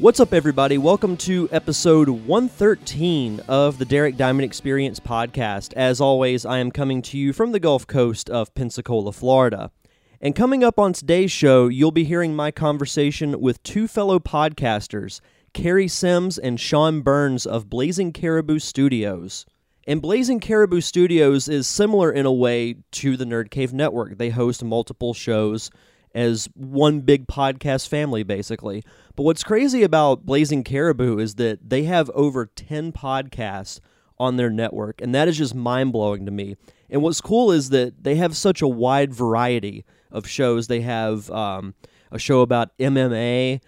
What's up, everybody? Welcome to episode 113 of the Derek Diamond Experience podcast. As always, I am coming to you from the Gulf Coast of Pensacola, Florida. And coming up on today's show, you'll be hearing my conversation with two fellow podcasters, Kari Simms and Shawn Burns of Blazing Caribou Studios. And Blazing Caribou Studios is similar in a way to the Nerd Cave Network. They host multiple shows as one big podcast family, basically. But what's crazy about Blazing Caribou is that they have over 10 podcasts on their network, and that is just mind blowing to me. And what's cool is that they have such a wide variety of shows. They have um, a show about MMA,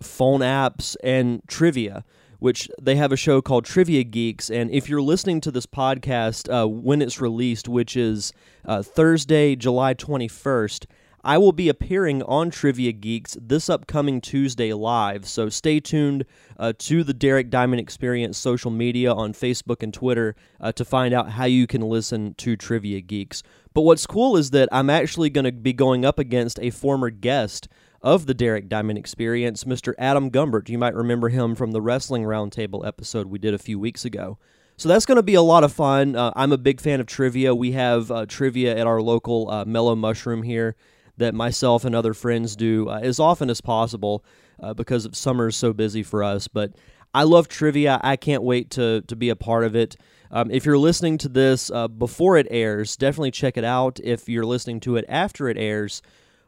phone apps, and trivia. Which they have a show called Trivia Geeks, and if you're listening to this podcast uh, when it's released, which is uh, Thursday, July 21st, I will be appearing on Trivia Geeks this upcoming Tuesday live, so stay tuned uh, to the Derek Diamond Experience social media on Facebook and Twitter uh, to find out how you can listen to Trivia Geeks. But what's cool is that I'm actually going to be going up against a former guest of the Derek Diamond Experience, Mr. Adam Gumbert. You might remember him from the Wrestling Roundtable episode we did a few weeks ago. So that's going to be a lot of fun. Uh, I'm a big fan of trivia. We have uh, trivia at our local uh, Mellow Mushroom here that myself and other friends do uh, as often as possible uh, because summer is so busy for us. But I love trivia. I can't wait to, to be a part of it. Um, if you're listening to this uh, before it airs, definitely check it out. If you're listening to it after it airs,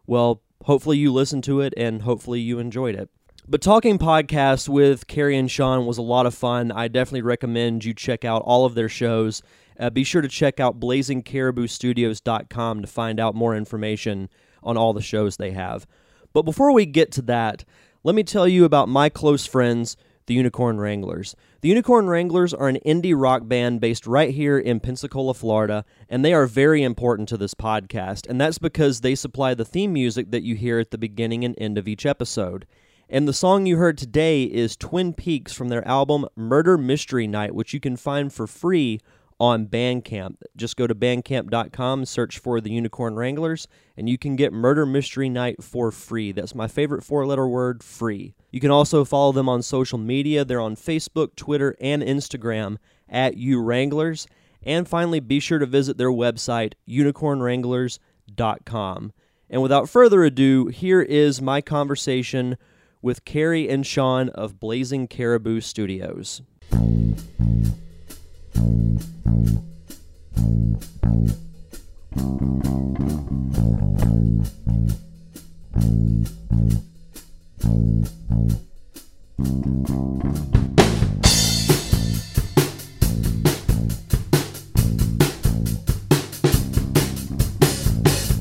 well, hopefully you listened to it and hopefully you enjoyed it. But talking podcasts with Kari and Shawn was a lot of fun. I definitely recommend you check out all of their shows. Uh, be sure to check out blazingcariboustudios.com to find out more information on all the shows they have. But before we get to that, let me tell you about my close friends, the Unicorn Wranglers. The Unicorn Wranglers are an indie rock band based right here in Pensacola, Florida, and they are very important to this podcast, and that's because they supply the theme music that you hear at the beginning and end of each episode. And the song you heard today is Twin Peaks from their album Murder Mystery Night, which you can find for free on Bandcamp. Just go to bandcamp.com, search for the Unicorn Wranglers, and you can get Murder Mystery Night for free. That's my favorite four letter word free. You can also follow them on social media. They're on Facebook, Twitter, and Instagram at U Wranglers. And finally, be sure to visit their website, unicornwranglers.com. And without further ado, here is my conversation with Kari and Shawn of Blazing Caribou Studios.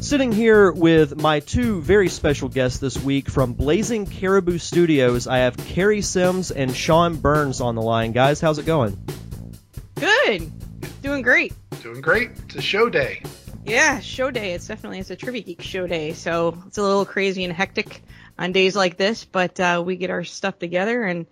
Sitting here with my two very special guests this week from Blazing Caribou Studios, I have Kari Simms and Shawn Burns on the line. Guys, how's it going? Good. Doing great. Doing great. It's a show day. Yeah, show day. It's definitely it's a Trivia Geek show day. So it's a little crazy and hectic on days like this, but uh, we get our stuff together. And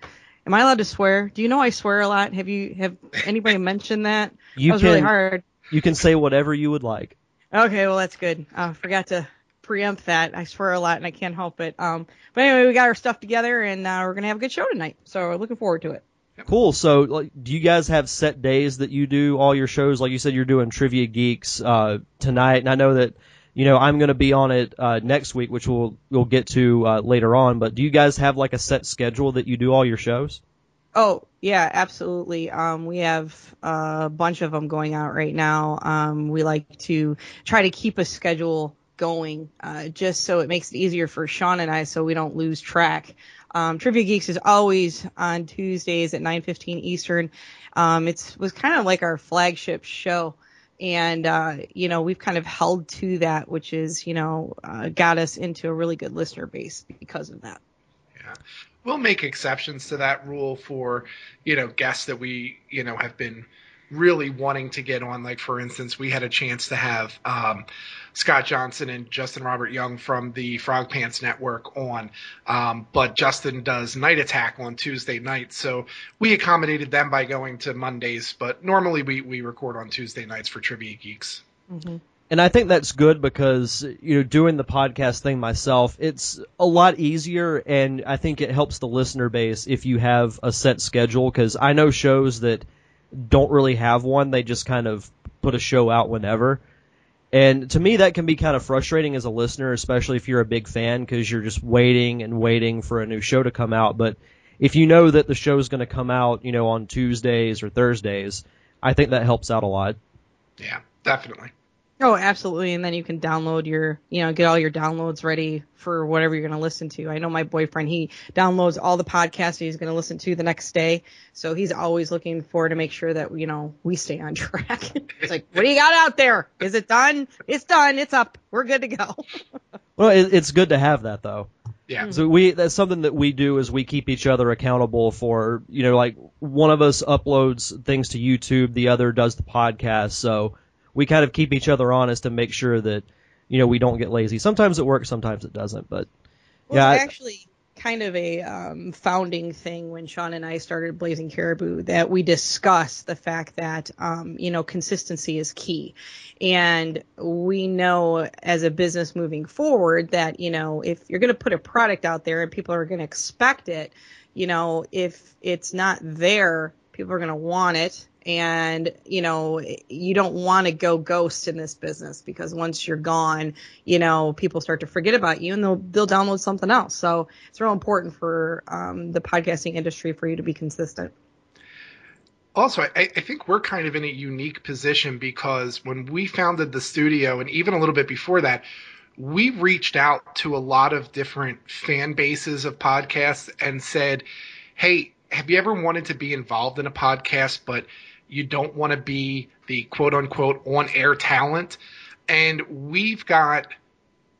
am I allowed to swear? Do you know I swear a lot? Have you have anybody mentioned that? You that was can, really hard. You can say whatever you would like. Okay, well that's good. I uh, forgot to preempt that. I swear a lot and I can't help it. Um, but anyway, we got our stuff together and uh, we're gonna have a good show tonight. So we're looking forward to it. Cool. So, like, do you guys have set days that you do all your shows? Like you said, you're doing Trivia Geeks uh, tonight, and I know that you know I'm going to be on it uh, next week, which we'll we'll get to uh, later on. But do you guys have like a set schedule that you do all your shows? Oh yeah, absolutely. Um, we have a bunch of them going out right now. Um, we like to try to keep a schedule going, uh, just so it makes it easier for Shawn and I, so we don't lose track. Um, Trivia Geeks is always on Tuesdays at 9:15 Eastern. Um, it was kind of like our flagship show, and uh, you know we've kind of held to that, which is you know uh, got us into a really good listener base because of that. Yeah. we'll make exceptions to that rule for you know guests that we you know have been really wanting to get on. Like for instance, we had a chance to have um, Scott Johnson and Justin Robert Young from the Frog Pants Network on, um, but Justin does Night Attack on Tuesday nights, so we accommodated them by going to Mondays. But normally we we record on Tuesday nights for Trivia Geeks. Mm-hmm. And I think that's good because you know doing the podcast thing myself, it's a lot easier, and I think it helps the listener base if you have a set schedule. Because I know shows that don't really have one; they just kind of put a show out whenever. And to me, that can be kind of frustrating as a listener, especially if you're a big fan, because you're just waiting and waiting for a new show to come out. But if you know that the show is going to come out, you know, on Tuesdays or Thursdays, I think that helps out a lot. Yeah, definitely. Oh, absolutely. And then you can download your, you know, get all your downloads ready for whatever you're going to listen to. I know my boyfriend, he downloads all the podcasts he's going to listen to the next day. So he's always looking for to make sure that, you know, we stay on track. it's like, what do you got out there? Is it done? It's done. It's up. We're good to go. well, it, it's good to have that though. Yeah. Mm-hmm. So we that's something that we do is we keep each other accountable for you know like one of us uploads things to YouTube, the other does the podcast. So we kind of keep each other honest and make sure that you know we don't get lazy. Sometimes it works, sometimes it doesn't. But well, yeah, it's actually kind of a um, founding thing when Shawn and I started Blazing Caribou that we discussed the fact that um, you know consistency is key, and we know as a business moving forward that you know if you're going to put a product out there and people are going to expect it, you know if it's not there, people are going to want it and you know you don't want to go ghost in this business because once you're gone you know people start to forget about you and they'll they'll download something else. So it's real important for um, the podcasting industry for you to be consistent. Also I, I, think we're kind of in a unique position because when we founded the studio and even a little bit before that we reached out to a lot of different fan bases of podcasts and said hey have you ever wanted to be involved in a podcast but you don't want to be the quote unquote on air talent. And we've got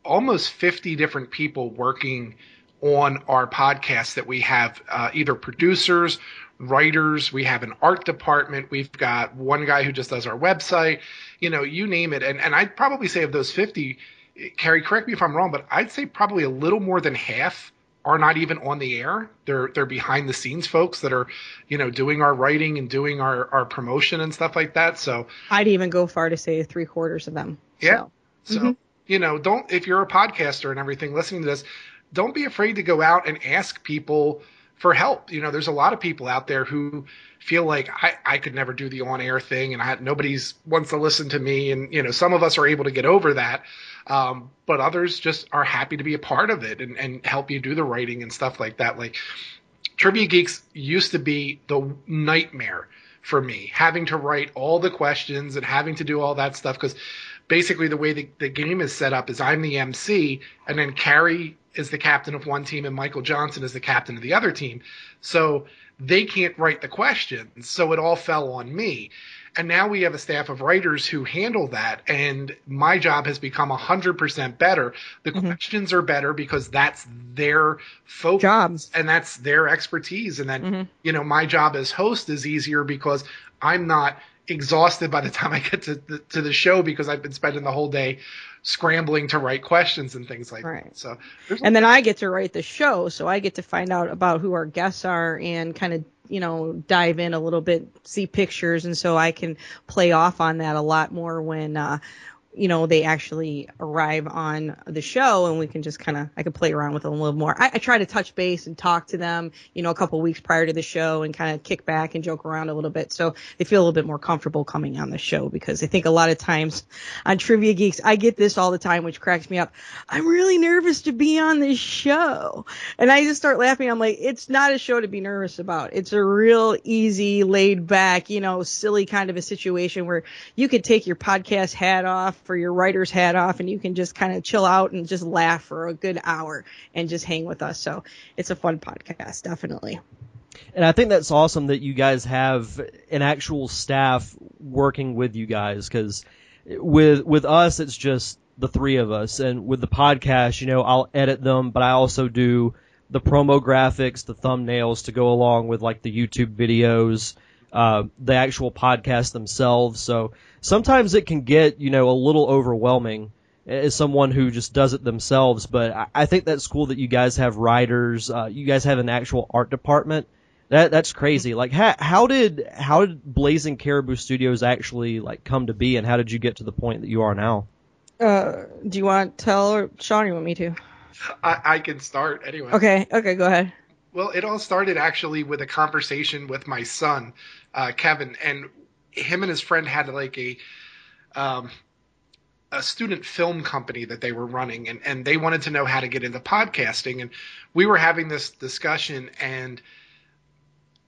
almost 50 different people working on our podcast that we have uh, either producers, writers, we have an art department, we've got one guy who just does our website, you know, you name it. And, and I'd probably say of those 50, Kari, correct me if I'm wrong, but I'd say probably a little more than half are not even on the air. They're they're behind the scenes folks that are, you know, doing our writing and doing our, our promotion and stuff like that. So I'd even go far to say three quarters of them. Yeah. So, so mm-hmm. you know, don't if you're a podcaster and everything listening to this, don't be afraid to go out and ask people for help. You know, there's a lot of people out there who feel like I, I could never do the on air thing and I nobody's wants to listen to me. And, you know, some of us are able to get over that. Um, but others just are happy to be a part of it and, and help you do the writing and stuff like that. Like Trivia Geeks used to be the nightmare for me, having to write all the questions and having to do all that stuff because basically the way the, the game is set up is I'm the MC and then Kari is the captain of one team and Michael Johnson is the captain of the other team. So they can't write the questions. So it all fell on me. And now we have a staff of writers who handle that. And my job has become 100% better. The mm-hmm. questions are better because that's their focus Jobs. and that's their expertise. And then, mm-hmm. you know, my job as host is easier because I'm not exhausted by the time I get to the, to the show because I've been spending the whole day scrambling to write questions and things like right. that. So, and then I get to write the show, so I get to find out about who our guests are and kind of you know dive in a little bit, see pictures, and so I can play off on that a lot more when uh, you know they actually arrive on the show and we can just kind of I can play around with them a little more. I, I, try to touch base and talk to them, you know, a couple weeks prior to the show and kind of kick back and joke around a little bit so they feel a little bit more comfortable coming on the show because I think a lot of times on Trivia Geeks I get this all the time which cracks me up. I'm really nervous to be on this show. And I just start laughing. I'm like, it's not a show to be nervous about. It's a real easy, laid back, you know, silly kind of a situation where you could take your podcast hat off for your writer's hat off and you can just kind of chill out and just laugh for a good hour and just hang with us. So it's a fun podcast, definitely. And I think that's awesome that you guys have an actual staff working with you guys because with with us it's just the three of us and with the podcast you know I'll edit them but I also do the promo graphics, the thumbnails to go along with like the YouTube videos, uh, the actual podcast themselves. So sometimes it can get, you know, a little overwhelming as someone who just does it themselves. But I, I think that's cool that you guys have writers, uh, you guys have an actual art department. That that's crazy. Like how how did how did Blazing Caribou Studios actually like come to be, and how did you get to the point that you are now? Uh, do you want to tell or Shawn? You want me to? I, I can start anyway. Okay. Okay. Go ahead. Well, it all started actually with a conversation with my son, uh, Kevin, and him and his friend had like a um, a student film company that they were running, and and they wanted to know how to get into podcasting, and we were having this discussion, and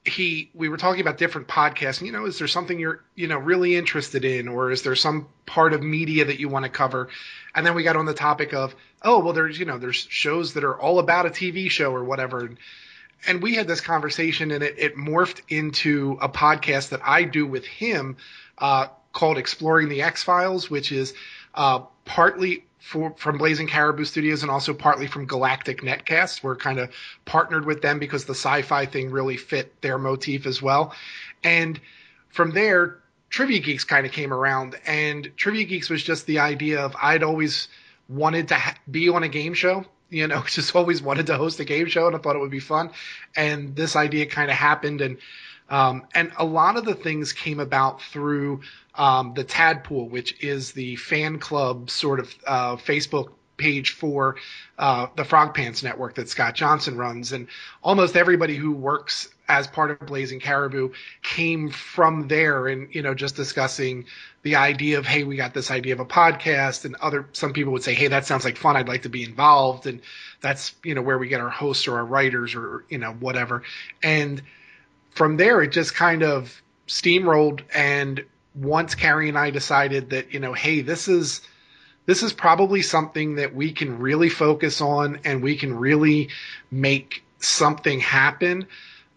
he we were talking about different podcasts. You know, is there something you're you know really interested in, or is there some part of media that you want to cover? And then we got on the topic of oh well, there's you know there's shows that are all about a TV show or whatever. And, and we had this conversation, and it, it morphed into a podcast that I do with him uh, called Exploring the X Files, which is uh, partly for, from Blazing Caribou Studios and also partly from Galactic Netcast. We're kind of partnered with them because the sci-fi thing really fit their motif as well. And from there, Trivia Geeks kind of came around, and Trivia Geeks was just the idea of I'd always wanted to ha- be on a game show. You know, just always wanted to host a game show, and I thought it would be fun. And this idea kind of happened, and um, and a lot of the things came about through um, the Tadpool, which is the fan club sort of uh, Facebook page for uh, the Frog Pants Network that Scott Johnson runs. And almost everybody who works as part of Blazing Caribou came from there and, you know, just discussing the idea of, hey, we got this idea of a podcast. And other, some people would say, hey, that sounds like fun. I'd like to be involved. And that's, you know, where we get our hosts or our writers or, you know, whatever. And from there, it just kind of steamrolled and once Kari and I decided that, you know, hey, this is this is probably something that we can really focus on and we can really make something happen.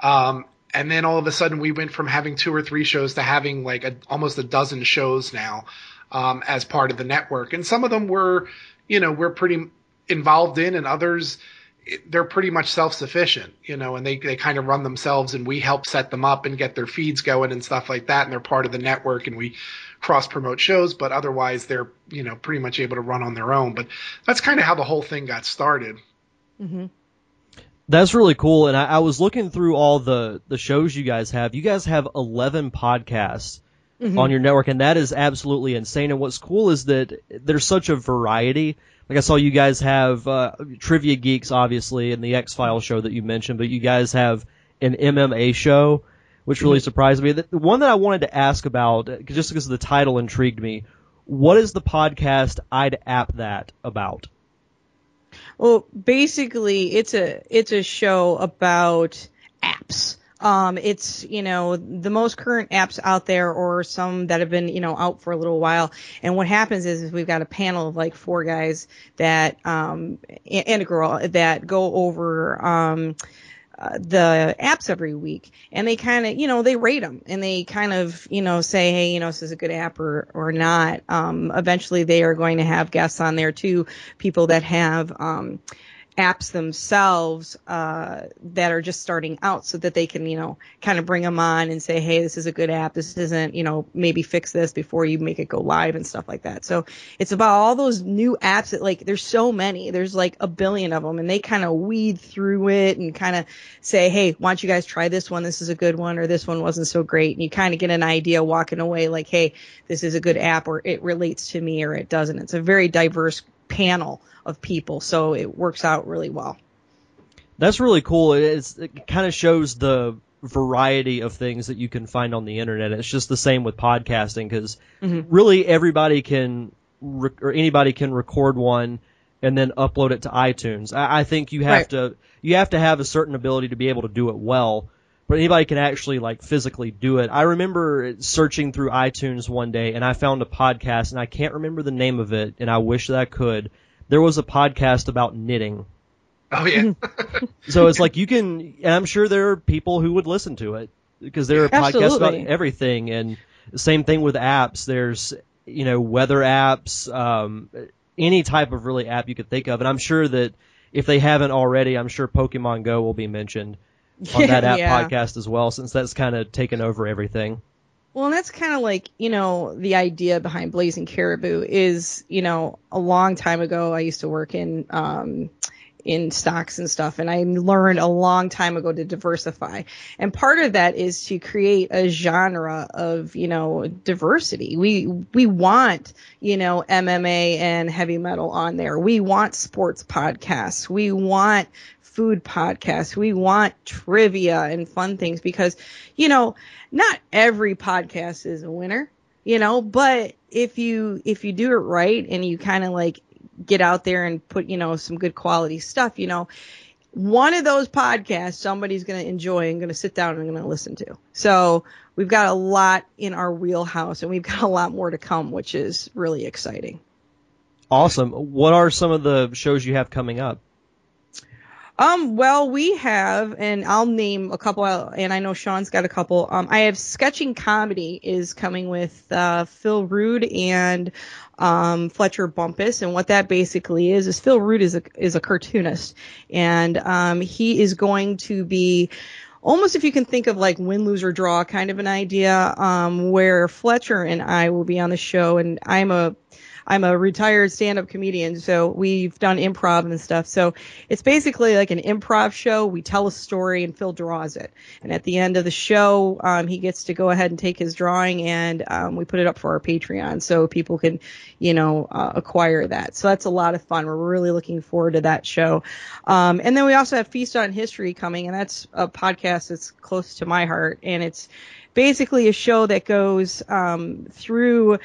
Um, and then all of a sudden we went from having two or three shows to having like a, almost a dozen shows now um, as part of the network. And some of them were, you know, we're pretty involved in and others – they're pretty much self-sufficient, you know, and they, they kind of run themselves and we help set them up and get their feeds going and stuff like that. And they're part of the network and we cross promote shows, but otherwise they're, you know, pretty much able to run on their own. But that's kind of how the whole thing got started. Mm-hmm. That's really cool. And I, I, was looking through all the, the shows you guys have. You guys have 11 podcasts mm-hmm. on your network and that is absolutely insane. And what's cool is that there's such a variety like I saw you guys have uh, Trivia Geeks, obviously, and the X Files show that you mentioned, but you guys have an MMA show, which really mm-hmm. surprised me. The, the one that I wanted to ask about, just because the title intrigued me, what is the podcast I'd App That about? Well, basically, it's a it's a show about apps. Um, it's, you know, the most current apps out there or some that have been, you know, out for a little while. And what happens is, is we've got a panel of like four guys that, um, and a girl that go over, um, the apps every week and they kind of, you know, they rate them and they kind of, you know, say, hey, you know, this is a good app or, or not. Um, eventually they are going to have guests on there too, people that have, um, apps themselves uh, that are just starting out so that they can you know kind of bring them on and say hey this is a good app. This isn't you know maybe fix this before you make it go live and stuff like that. So it's about all those new apps that like there's so many. There's like a billion of them and they kind of weed through it and kind of say hey why don't you guys try this one? This is a good one or this one wasn't so great and you kind of get an idea walking away like hey this is a good app or it relates to me or it doesn't. It's a very diverse panel of people, so it works out really well. That's really cool. It's, it kind of shows the variety of things that you can find on the internet. It's just the same with podcasting because mm-hmm. really everybody can re- or anybody can record one and then upload it to iTunes. I, I think you have right. to you have to have a certain ability to be able to do it well. But anybody can actually like physically do it. I remember searching through iTunes one day and I found a podcast and I can't remember the name of it and I wish that I could there was a podcast about knitting. Oh yeah. so it's like you can, and I'm sure there are people who would listen to it because there are podcasts about everything. And same thing with apps. There's you know weather apps, um, any type of really app you could think of, and I'm sure that if they haven't already, I'm sure Pokemon Go will be mentioned on that app Yeah. podcast as well, since that's kind of taken over everything. Well, and that's kind of like, you know, the idea behind Blazing Caribou is, you know, a long time ago, I used to work in, um, in stocks and stuff, and I learned a long time ago to diversify. And part of that is to create a genre of, you know, diversity. We, we want, you know, MMA and heavy metal on there. We want sports podcasts. We want food podcasts. We want trivia and fun things because, you know, not every podcast is a winner, you know, but if you if you do it right and you kind of like get out there and put, you know, some good quality stuff, you know, one of those podcasts somebody's going to enjoy and going to sit down and going to listen to. So, we've got a lot in our wheelhouse and we've got a lot more to come, which is really exciting. Awesome. What are some of the shows you have coming up? Um, well, we have, and I'll name a couple, and I know Shawn's got a couple. Um, I have sketching comedy is coming with uh, Phil Rude and um, Fletcher Bumpus, and what that basically is is Phil Rude is a is a cartoonist, and um, he is going to be almost if you can think of like win, lose, or draw kind of an idea, um, where Fletcher and I will be on the show, and I'm a I'm a retired stand-up comedian, so we've done improv and stuff. So it's basically like an improv show. We tell a story and Phil draws it. And at the end of the show, um, he gets to go ahead and take his drawing and um, we put it up for our Patreon so people can, you know, uh, acquire that. So that's a lot of fun. We're really looking forward to that show. Um, and then we also have Feast on History coming, and that's a podcast that's close to my heart. And it's basically a show that goes um, through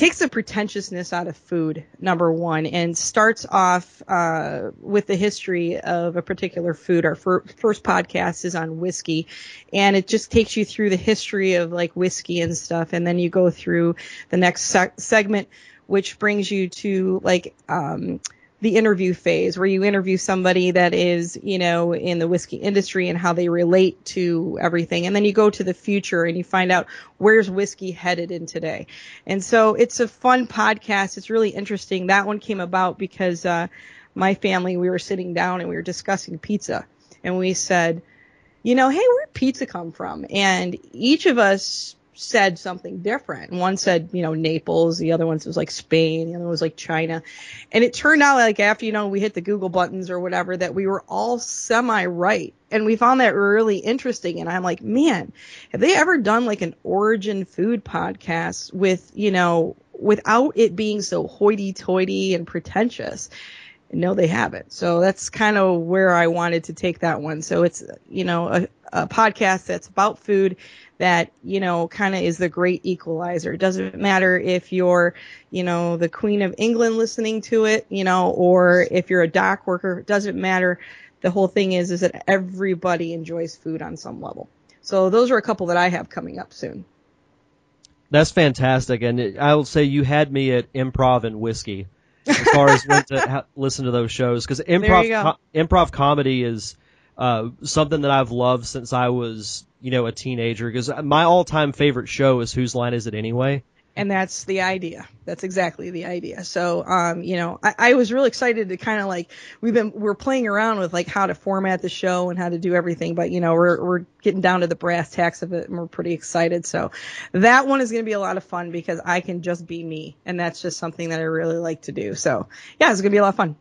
takes the pretentiousness out of food, number one, and starts off uh, with the history of a particular food. Our fir- first podcast is on whiskey, and it just takes you through the history of like whiskey and stuff, and then you go through the next se- segment, which brings you to like um, the interview phase where you interview somebody that is, you know, in the whiskey industry and how they relate to everything. And then you go to the future and you find out where's whiskey headed in today. And so it's a fun podcast. It's really interesting. That one came about because, uh, my family, we were sitting down and we were discussing pizza and we said, you know, hey, where'd pizza come from? And each of us said something different. One said, you know, Naples. The other one was like Spain. The other one was like China. And it turned out like after, you know, we hit the Google buttons or whatever that we were all semi right. And we found that really interesting. And I'm like, man, have they ever done like an origin food podcast with, you know, without it being so hoity toity and pretentious? No, they haven't. So that's kind of where I wanted to take that one. So it's, you know, a, a podcast that's about food that, you know, kind of is the great equalizer. It doesn't matter if you're, you know, the Queen of England listening to it, you know, or if you're a dock worker, it doesn't matter. The whole thing is, is that everybody enjoys food on some level. So those are a couple that I have coming up soon. That's fantastic, and I will say you had me at improv and whiskey as far as when to ha- listen to those shows because improv go. co- improv comedy is uh, something that I've loved since I was you know a teenager because my all time favorite show is Whose Line Is It Anyway? And that's the idea. That's exactly the idea. So, um, you know, I, I was really excited to kind of like we've been we're playing around with like how to format the show and how to do everything, but you know, we're we're getting down to the brass tacks of it, and we're pretty excited. So, that one is going to be a lot of fun because I can just be me, and that's just something that I really like to do. So, yeah, it's going to be a lot of fun.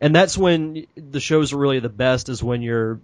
And that's when the shows are really the best is when you're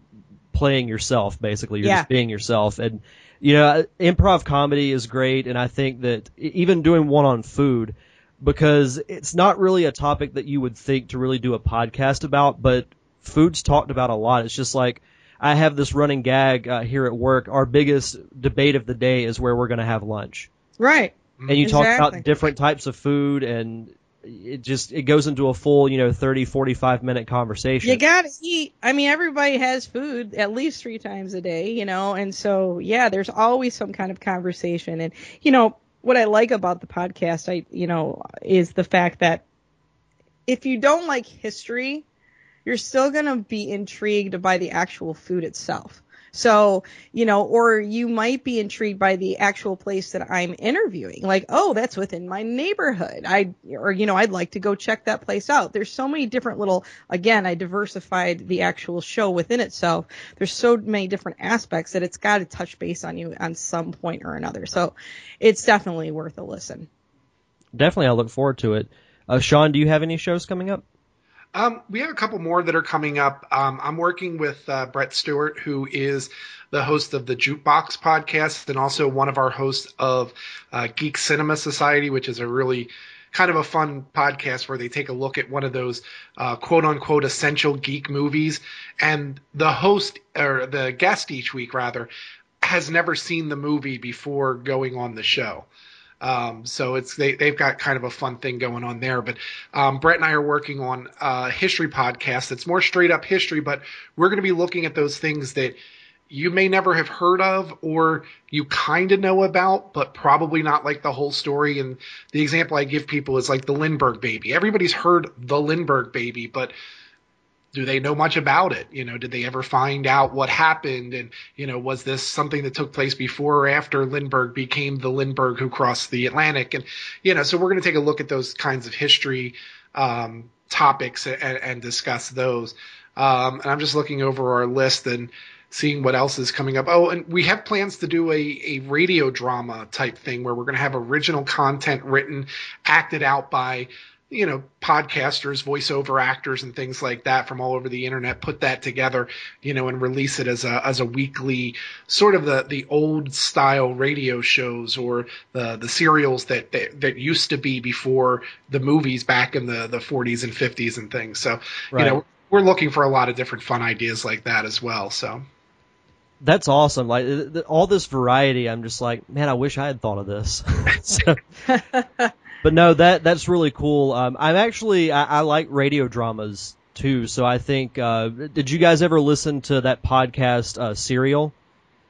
playing yourself basically you're Yeah. just being yourself and you know improv comedy is great and I think that even doing one on food because it's not really a topic that you would think to really do a podcast about but food's talked about a lot. It's just like I have this running gag uh, here at work. Our biggest debate of the day is where we're going to have lunch. Right. and you talk about different types of food and it just it goes into a full you know 30 45 minute conversation You gotta eat. I mean, everybody has food at least three times a day, you know, and so yeah, there's always some kind of conversation. And you know, what I like about the podcast, I you know, is the fact that if you don't like history, you're still gonna be intrigued by the actual food itself. So, you know, or you might be intrigued by the actual place that I'm interviewing. Like, oh, that's within my neighborhood. I, or, you know, I'd like to go check that place out. There's so many different little, again, I diversified the actual show within itself. There's so many different aspects that it's got to touch base on you on some point or another. So it's definitely worth a listen. Definitely, I look forward to it. Uh, Shawn, do you have any shows coming up? Um, we have a couple more that are coming up. Um, I'm working with uh, Brett Stewart, who is the host of the Jukebox podcast and also one of our hosts of uh, Geek Cinema Society, which is a really kind of a fun podcast where they take a look at one of those uh, quote unquote essential geek movies. And the host or the guest each week, rather, has never seen the movie before going on the show. Um, so it's they they've got kind of a fun thing going on there. But um, Brett and I are working on a history podcast that's more straight up history, but we're going to be looking at those things that you may never have heard of or you kind of know about, but probably not like the whole story. And the example I give people is like the Lindbergh baby. Everybody's heard the Lindbergh baby, but do they know much about it? You know, did they ever find out what happened? And, you know, was this something that took place before or after Lindbergh became the Lindbergh who crossed the Atlantic? And, you know, so we're going to take a look at those kinds of history um, topics and, and, discuss those. Um, and I'm just looking over our list and seeing what else is coming up. Oh, and we have plans to do a, a radio drama type thing where we're going to have original content written, acted out by you know, podcasters, voiceover actors, and things like that from all over the internet put that together, you know, and release it as a as a weekly sort of the the old style radio shows or the the serials that that, that used to be before the movies back in the the 40s and 50s and things. So, right. you know, we're looking for a lot of different fun ideas like that as well. So. That's awesome. Like all this variety, I'm just like, man, I wish I had thought of this. so, but no, that that's really cool. Um, I'm actually I, I, like radio dramas too, so I think. Uh, did you guys ever listen to that podcast, uh, Serial?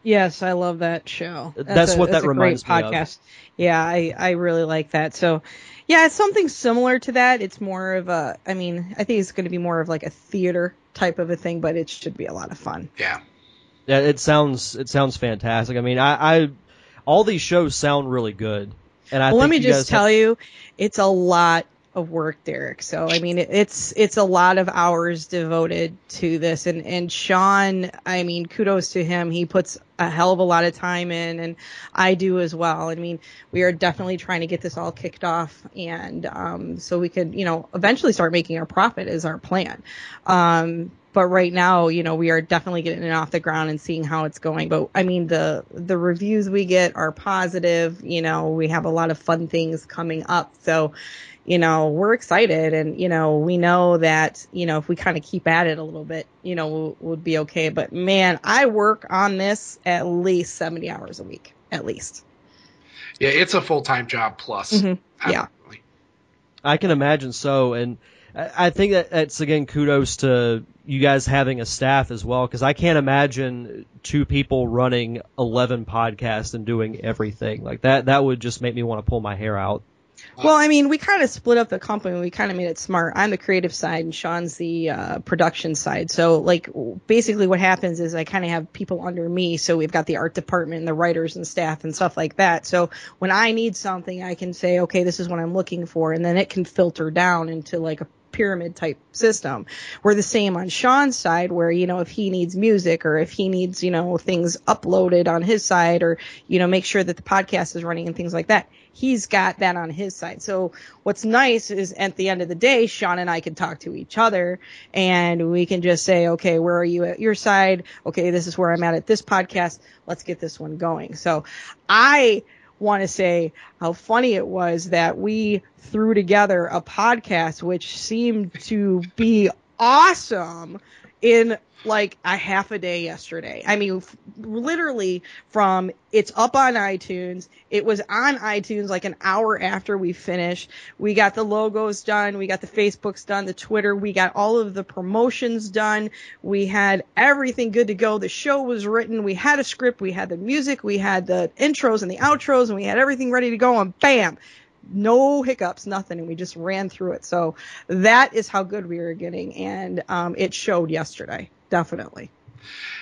Yes, I love that show. That's, that's a, what that's that reminds great podcast. Yeah, I I really like that. So, yeah, it's something similar to that. It's more of a. I mean, I think it's going to be more of like a theater type of a thing, but it should be a lot of fun. Yeah. Yeah, it sounds it sounds fantastic. I mean, I, I all these shows sound really good. And I well, let me just tell have... you, it's a lot of work, Derek. So I mean, it's it's a lot of hours devoted to this, and and Shawn, I mean, kudos to him. He puts a hell of a lot of time in, and I do as well. I mean, we are definitely trying to get this all kicked off, and um, so we could, you know, eventually start making a profit is our plan. Um, but right now, you know, we are definitely getting it off the ground and seeing how it's going. But I mean, the the reviews we get are positive. You know, we have a lot of fun things coming up. So, you know, we're excited, and you know, we know that you know if we kind of keep at it a little bit, you know, we'll, we'll be okay. But man, I work on this at least seventy hours a week, at least. Yeah, it's a full time job plus. Mm-hmm. Yeah. I can imagine so, and I think that that's again kudos to you guys having a staff as well because I can't imagine two people running 11 podcasts and doing everything like that. That would just make me want to pull my hair out. Well, I mean, we kind of split up the company. We kind of made it smart. I'm the creative side, and Shawn's the uh, production side. So, like, basically, what happens is I kind of have people under me. So we've got the art department, and the writers, and staff, and stuff like that. So when I need something, I can say, okay, this is what I'm looking for, and then it can filter down into like a pyramid type system. We're the same on Shawn's side where, you know, if he needs music or if he needs, you know, things uploaded on his side or, you know, make sure that the podcast is running and things like that, he's got that on his side. So what's nice is at the end of the day, Sean and I can talk to each other and we can just say, okay, where are you at your side? Okay, this is where I'm at at this podcast. Let's get this one going. So I, want to say how funny it was that we threw together a podcast which seemed to be awesome in like a half a day yesterday. I mean, f- literally from it's up on iTunes. It was on iTunes like an hour after we finished. We got the logos done. We got the Facebooks done, the Twitter. We got all of the promotions done. We had everything good to go. The show was written. We had a script. We had the music. We had the intros and the outros and we had everything ready to go and bam no hiccups, nothing, and we just ran through it. So that is how good we were getting, and um, it showed yesterday, definitely.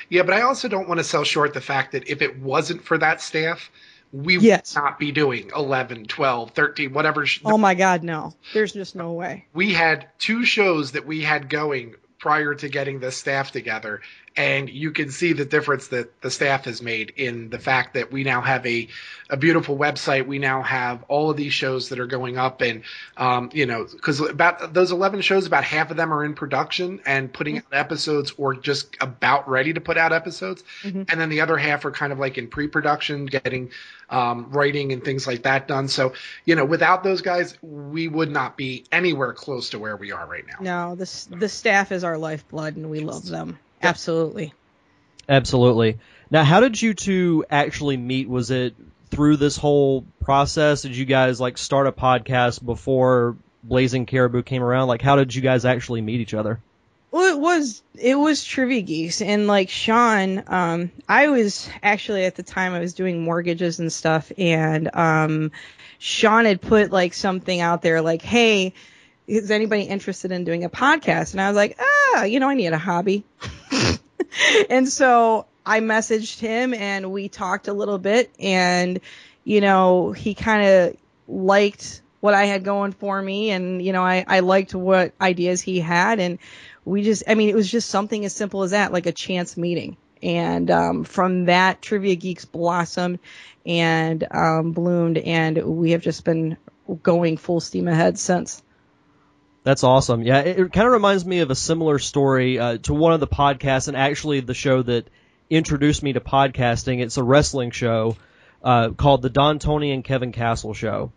Yeah, but I also don't want to sell short the fact that if it wasn't for that staff, we Yes. would not be doing 11, 12, 13, whatever. sh- Oh my God, no. There's just no way. we had two shows that we had going prior to getting the staff together and you can see the difference that the staff has made in the fact that we now have a, a beautiful website. We now have all of these shows that are going up and um, you know because about those 11 shows about half of them are in production and putting out episodes or just about ready to put out episodes. Mhm. and then the other half are kind of like in pre-production getting um, writing and things like that done. So you know without those guys we would not be anywhere close to where we are right now. No, this the staff is our lifeblood, and we love them. Absolutely. Absolutely. Now, how did you two actually meet? Was it through this whole process? Did you guys like start a podcast before Blazing Caribou came around? Like, how did you guys actually meet each other? Well, it was it was Trivia Geeks, and like Shawn, um, I was actually at the time I was doing mortgages and stuff, and um, Shawn had put like something out there like, "Hey, is anybody interested in doing a podcast?" And I was like, "Ah, you know, I need a hobby," and so I messaged him, and we talked a little bit, and you know, he kind of liked what I had going for me, and you know, I I liked what ideas he had, and we just i mean it was just something as simple as that like a chance meeting. And um, from that trivia geeks blossomed and um, bloomed and we have just been going full steam ahead since That's awesome. Yeah, it, it kind of reminds me of a similar story uh, to one of the podcasts, and actually the show that introduced me to podcasting. It's a wrestling show uh, called the Don Tony and Kevin Castle Show,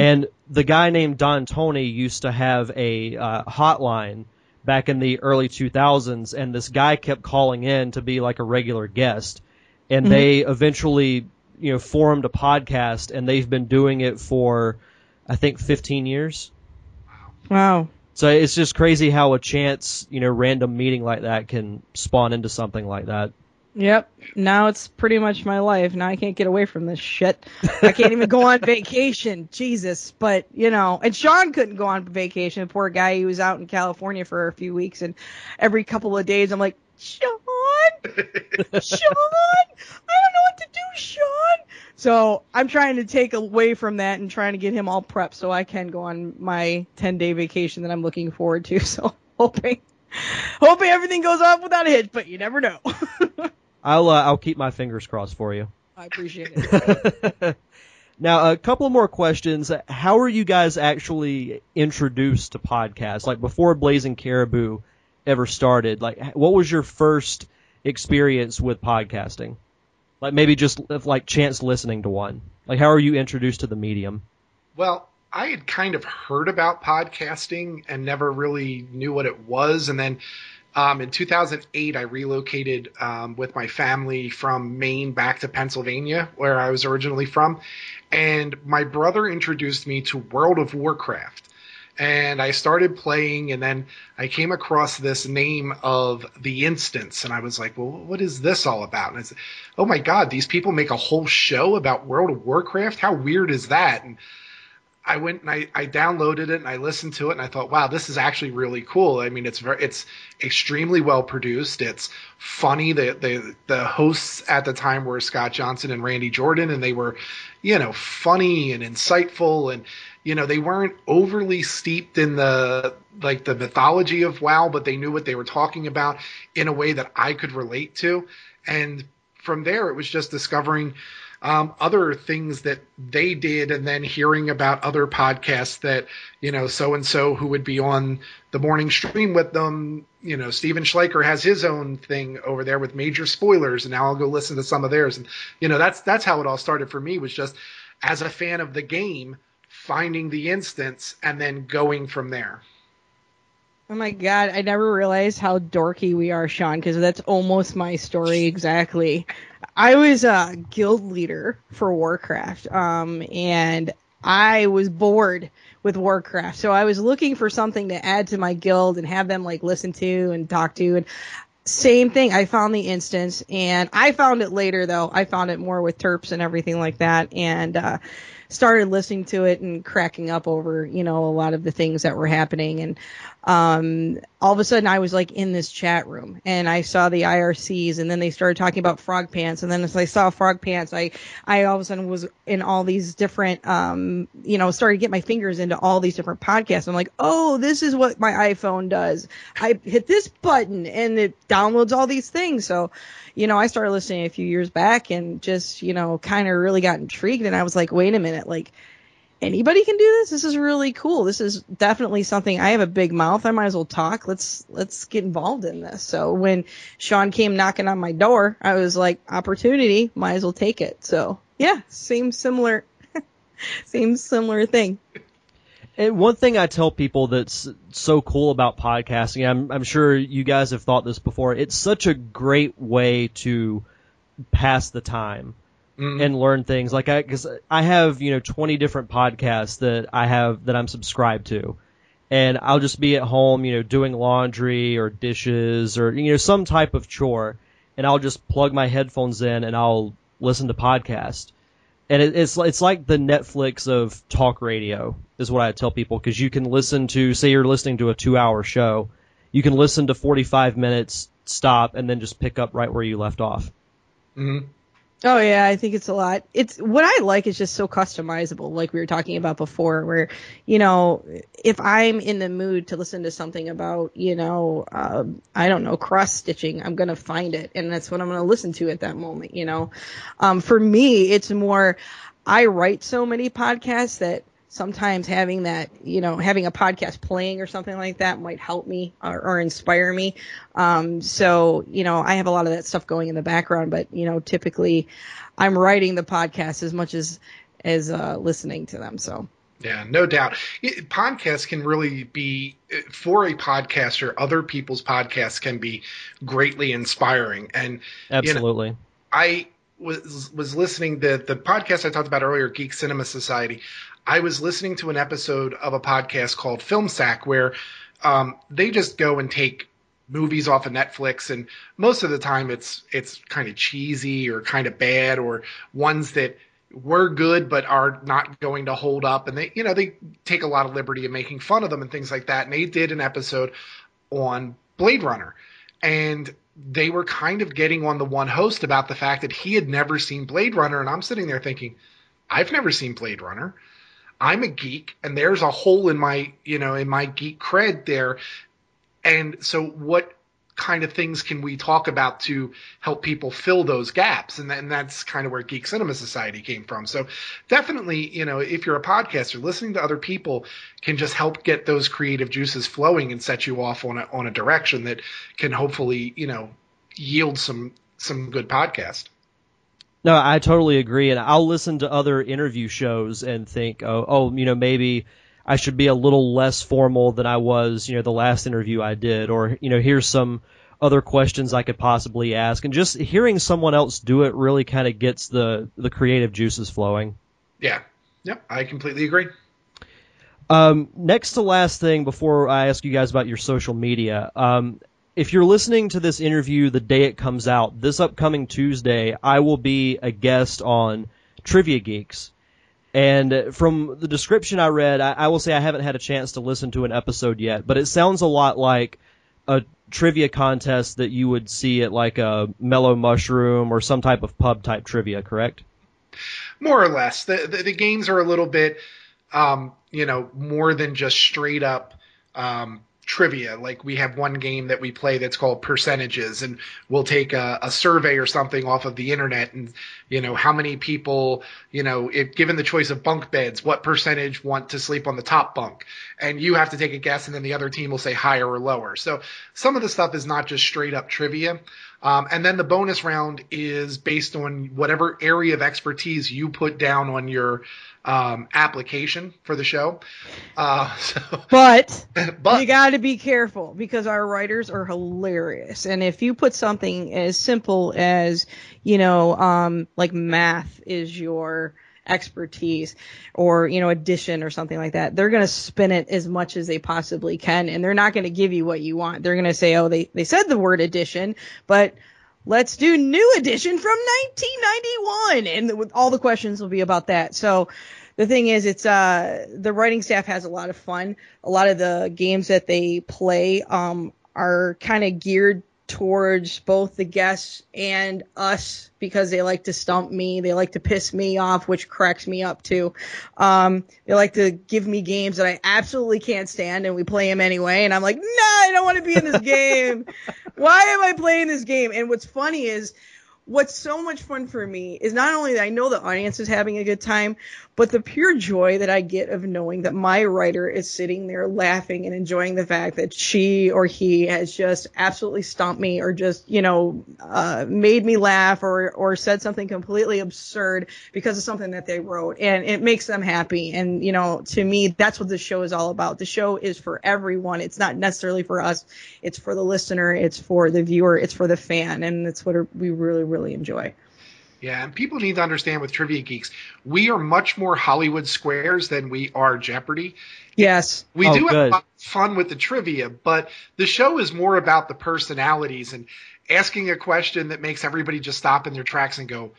and the guy named Don Tony used to have a uh, hotline back in the early 2000s, and this guy kept calling in to be like a regular guest, and they eventually, you know, formed a podcast, and they've been doing it for, I think, 15 years. Wow. So it's just crazy how a chance, you know, random meeting like that can spawn into something like that. yep. Now it's pretty much my life. Now i can't get away from this shit. I can't even go on vacation. Jesus. But you know and shawn couldn't go on vacation. Poor guy. He was out in california for a few weeks and every couple of days i'm like shawn? Shawn, I don't know what to do, Shawn. So I'm trying to take away from that and trying to get him all prepped so I can go on my 10 day vacation that I'm looking forward to. So hoping, hoping everything goes off without a hitch, but you never know. I'll uh, I'll keep my fingers crossed for you. I appreciate it. now, a couple more questions. How are you guys actually introduced to podcasts? Like before Blazing Caribou ever started, like what was your first experience with podcasting? Like maybe just like chance listening to one. Like how are you introduced to the medium? Well, I had kind of heard about podcasting and never really knew what it was. And then um, in 2008, I relocated um, with my family from Maine back to Pennsylvania, where I was originally from. And my brother introduced me to World of Warcraft. And I started playing, and then I came across this name of The Instance, and I was like, well, what is this all about? And I said, oh my God, these people make a whole show about World of Warcraft? How weird is that? And I went and I, I downloaded it and I listened to it and I thought, wow, this is actually really cool. I mean, it's very, it's extremely well produced. It's funny. The, the, the hosts at the time were Scott Johnson and Randy Jordan and they were, you know, funny and insightful and, you know, they weren't overly steeped in the, like the mythology of WoW, but they knew what they were talking about in a way that I could relate to. And from there, it was just discovering, um, other things that they did and then hearing about other podcasts that you know so and so who would be on the morning stream with them you know Stephen Schleicher has his own thing over there with major spoilers and now I'll go listen to some of theirs and you know that's that's how it all started for me was just as a fan of the game finding the instance and then going from there Oh my god, I never realized how dorky we are, Shawn, because that's almost my story exactly. I was a guild leader for Warcraft, um, and I was bored with Warcraft, so I was looking for something to add to my guild and have them like listen to and talk to. And same thing, I found the instance, and I found it later though. I found it more with terps and everything like that, and uh, started listening to it and cracking up over you know a lot of the things that were happening and um, all of a sudden I was like in this chat room and I saw the IRCs and then they started talking about frog pants and then as I saw frog pants, I, I all of a sudden was in all these different, um, you know, started to get my fingers into all these different podcasts. I'm like, oh, this is what my iPhone does. I hit this button and it downloads all these things. So, you know, I started listening a few years back and just, you know, kind of really got intrigued and I was like, wait a minute, like, anybody can do this. This is really cool. This is definitely something. I have a big mouth. I might as well talk. Let's let's get involved in this. So when Sean came knocking on my door, I was like, opportunity. Might as well take it. So yeah, same similar, same similar thing. And one thing I tell people that's so cool about podcasting, I'm, I'm sure you guys have thought this before. It's such a great way to pass the time mm-hmm. and learn things. Like I, because I have you know 20 different podcasts that I have that I'm subscribed to, and I'll just be at home, you know, doing laundry or dishes or you know some type of chore, and I'll just plug my headphones in and I'll listen to podcast. And it, it's it's like the Netflix of talk radio is what I tell people because you can listen to say you're listening to a two hour show, you can listen to 45 minutes, stop, and then just pick up right where you left off. Mm-hmm. Oh yeah, I think it's a lot. It's what I like is just so customizable, like we were talking about before, where you know, if I'm in the mood to listen to something about, you know, uh, I don't know, cross stitching, I'm gonna find it, and that's what I'm gonna listen to at that moment. You know, um, for me, it's more. I write so many podcasts that sometimes having that, you know, having a podcast playing or something like that might help me or, or inspire me. Um, so, you know, I have a lot of that stuff going in the background, but, you know, typically I'm writing the podcast as much as, as, uh, listening to them. So. Yeah, no doubt. podcasts can really be for a podcaster. Other people's podcasts can be greatly inspiring, and absolutely. You know, I was was listening the the podcast I talked about earlier, Geek Cinema Society. I was listening to an episode of a podcast called Film Sack where um, they just go and take movies off of Netflix, and most of the time it's it's kind of cheesy or kind of bad or ones that were good but are not going to hold up, and they you know they take a lot of liberty in making fun of them and things like that. And they did an episode on Blade Runner, and they were kind of getting on the one host about the fact that he had never seen Blade Runner, and I'm sitting there thinking, I've never seen Blade Runner. I'm a geek and there's a hole in my, you know, in my geek cred there. And so what kind of things can we talk about to help people fill those gaps? And, and that's kind of where Geek Cinema Society came from. So definitely, you know, if you're a podcaster, listening to other people can just help get those creative juices flowing and set you off on a, on a direction that can hopefully, you know, yield some, some good podcast. No, I totally agree, and I'll listen to other interview shows and think, oh, oh, you know, maybe I should be a little less formal than I was, you know, the last interview I did, or you know, here's some other questions I could possibly ask, and just hearing someone else do it really kind of gets the the creative juices flowing. Yeah, yep, I completely agree. Um, next to last thing before I ask you guys about your social media, um, if you're listening to this interview the day it comes out, this upcoming Tuesday, I will be a guest on Trivia Geeks. And from the description I read, I, I, will say I haven't had a chance to listen to an episode yet, but it sounds a lot like a trivia contest that you would see at like a Mellow Mushroom or some type of pub type trivia, correct? More or less. The, the, the games are a little bit, um, you know, more than just straight up um, trivia. Like we have one game that we play that's called percentages, and we'll take a, a, survey or something off of the internet, and you know how many people, you know, if given the choice of bunk beds, what percentage want to sleep on the top bunk, and you have to take a guess, and then the other team will say higher or lower. So some of the stuff is not just straight up trivia. Um, and then the bonus round is based on whatever area of expertise you put down on your um, application for the show. Uh, so, but, but you got to be careful because our writers are hilarious. And if you put something as simple as, you know, um, like math is your expertise or, you know, addition or something like that, they're going to spin it as much as they possibly can. And they're not going to give you what you want. They're going to say, oh, they, they said the word addition, but let's do new edition from 1991, and all the questions will be about that. So the thing is, it's uh the writing staff has a lot of fun. A lot of the games that they play um are kind of geared towards both the guests and us because they like to stump me. They like to piss me off, which cracks me up too. Um, they like to give me games that I absolutely can't stand and we play them anyway. And I'm like, no, I don't want to be in this game. Why am I playing this game? And what's funny is what's so much fun for me is not only that I know the audience is having a good time, but the pure joy that I get of knowing that my writer is sitting there laughing and enjoying the fact that she or he has just absolutely stomped me or just, you know, uh, made me laugh or, or said something completely absurd because of something that they wrote. And it makes them happy. And, you know, to me, that's what the show is all about. The show is for everyone. It's not necessarily for us. It's for the listener. It's for the viewer. It's for the fan. And it's what we really, really enjoy. Yeah, and people need to understand with Trivia Geeks, we are much more Hollywood squares than we are Jeopardy. Yes. We Oh, do good. have a lot of fun with the trivia, but the show is more about the personalities and asking a question that makes everybody just stop in their tracks and go,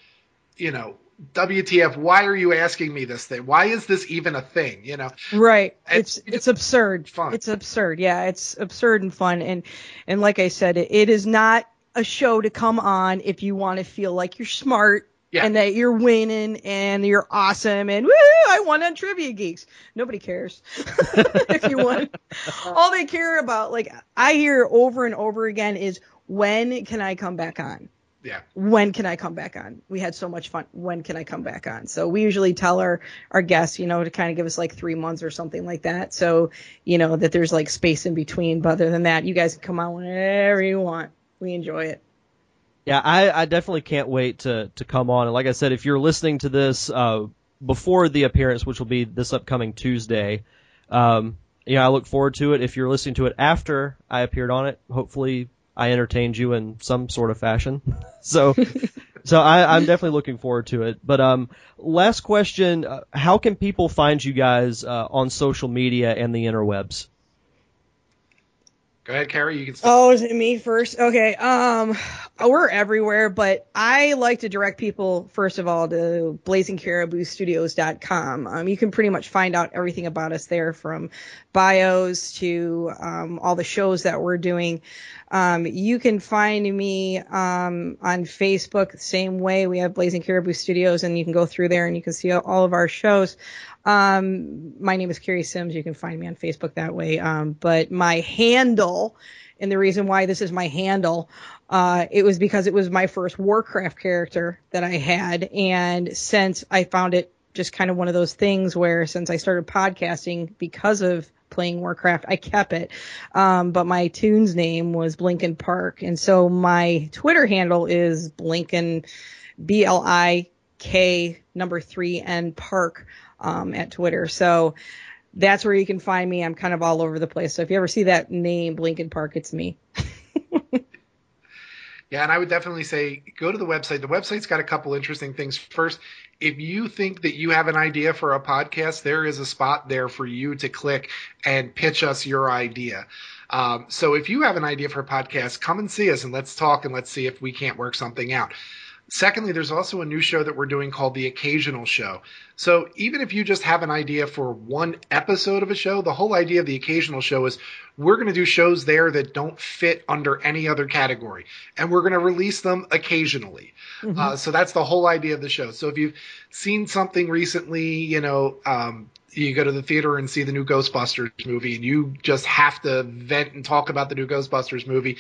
you know, WTF, why are you asking me this thing? Why is this even a thing? You know, Right. It's- It's it's absurd. fun. It's absurd. Yeah, it's absurd and fun. And and like I said, it, it is not a show to come on if you want to feel like you're smart Yeah. and that you're winning and you're awesome and woo, I won on Trivia Geeks. Nobody cares if you won. All they care about, like I hear over and over again, is when can I come back on? yeah. when can I come back on? We had so much fun. When can I come back on? So we usually tell our, our guests, you know, to kind of give us like three months or something like that. So, you know, that there's like space in between. But other than that, you guys can come on whenever you want. We enjoy it. Yeah, I, I definitely can't wait to, to come on. And like I said, if you're listening to this uh, before the appearance, which will be this upcoming Tuesday, um, yeah, I look forward to it. If you're listening to it after I appeared on it, hopefully I entertained you in some sort of fashion. so, so I, I'm definitely looking forward to it. But um, last question: uh, How can people find you guys uh, on social media and the interwebs? Go ahead, Kari. You can start. Oh, is it me first? Okay. Um, we're everywhere, but I like to direct people first of all to blazingcariboustudios.com. Um, you can pretty much find out everything about us there, from bios to um, all the shows that we're doing. Um, you can find me um, on Facebook the same way. We have Blazing Caribou Studios, and you can go through there and you can see all of our shows. Um, my name is Kari Simms. You can find me on Facebook that way. Um, but my handle, and the reason why this is my handle, uh, it was because it was my first Warcraft character that I had, and since I found it just kind of one of those things where since I started podcasting because of playing Warcraft, I kept it. Um, but my toon's name was Blinken Park, and so my Twitter handle is Blinken, B L I K number three and Park um, at Twitter. So that's where you can find me. I'm kind of all over the place. So if you ever see that name, Blinken Park, it's me. Yeah, and I would definitely say go to the website. The website's got a couple interesting things. First, if you think that you have an idea for a podcast, there is a spot there for you to click and pitch us your idea. Um, so if you have an idea for a podcast, come and see us and let's talk and let's see if we can't work something out. Secondly, there's also a new show that we're doing called The Occasional Show. So even if you just have an idea for one episode of a show, the whole idea of The Occasional Show is we're going to do shows there that don't fit under any other category, and we're going to release them occasionally. Uh, so that's the whole idea of the show. So if you've seen something recently, you know, um, you go to the theater and see the new Ghostbusters movie, and you just have to vent and talk about the new Ghostbusters movie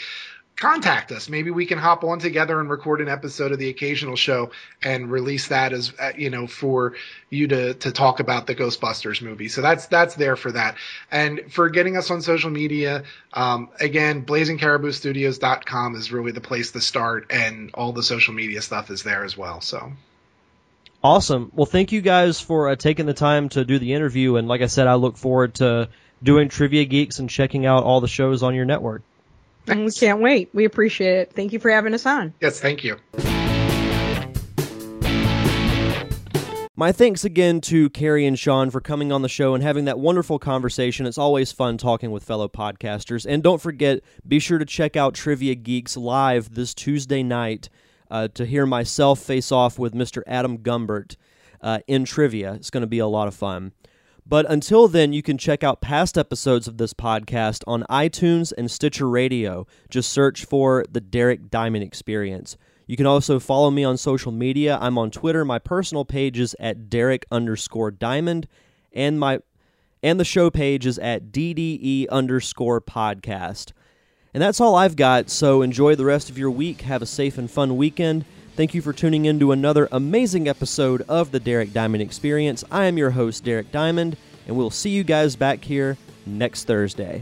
contact us. Maybe we can hop on together and record an episode of the occasional show and release that as uh, you know for you to to talk about the Ghostbusters movie. So that's that's there for that. And for getting us on social media, um, again, blazingcariboustudios.com is really the place to start, and all the social media stuff is there as well. So. Awesome. Well, thank you guys for uh, taking the time to do the interview. And like I said, I look forward to doing Trivia Geeks and checking out all the shows on your network. We can't wait. We appreciate it. Thank you for having us on. Yes, thank you. My thanks again to Kari and Shawn for coming on the show and having that wonderful conversation. It's always fun talking with fellow podcasters. And don't forget, be sure to check out Trivia Geeks live this Tuesday night uh, to hear myself face off with Mr. Adam Gumbert uh, in trivia. It's going to be a lot of fun. But until then, you can check out past episodes of this podcast on iTunes and Stitcher Radio. Just search for The Derek Diamond Experience. You can also follow me on social media. I'm on Twitter. My personal page is at Derek underscore Diamond, and my and the show page is at DDE underscore podcast. And that's all I've got. So enjoy the rest of your week. Have a safe and fun weekend. Thank you for tuning in to another amazing episode of the Derek Diamond Experience. I am your host, Derek Diamond, and we'll see you guys back here next Thursday.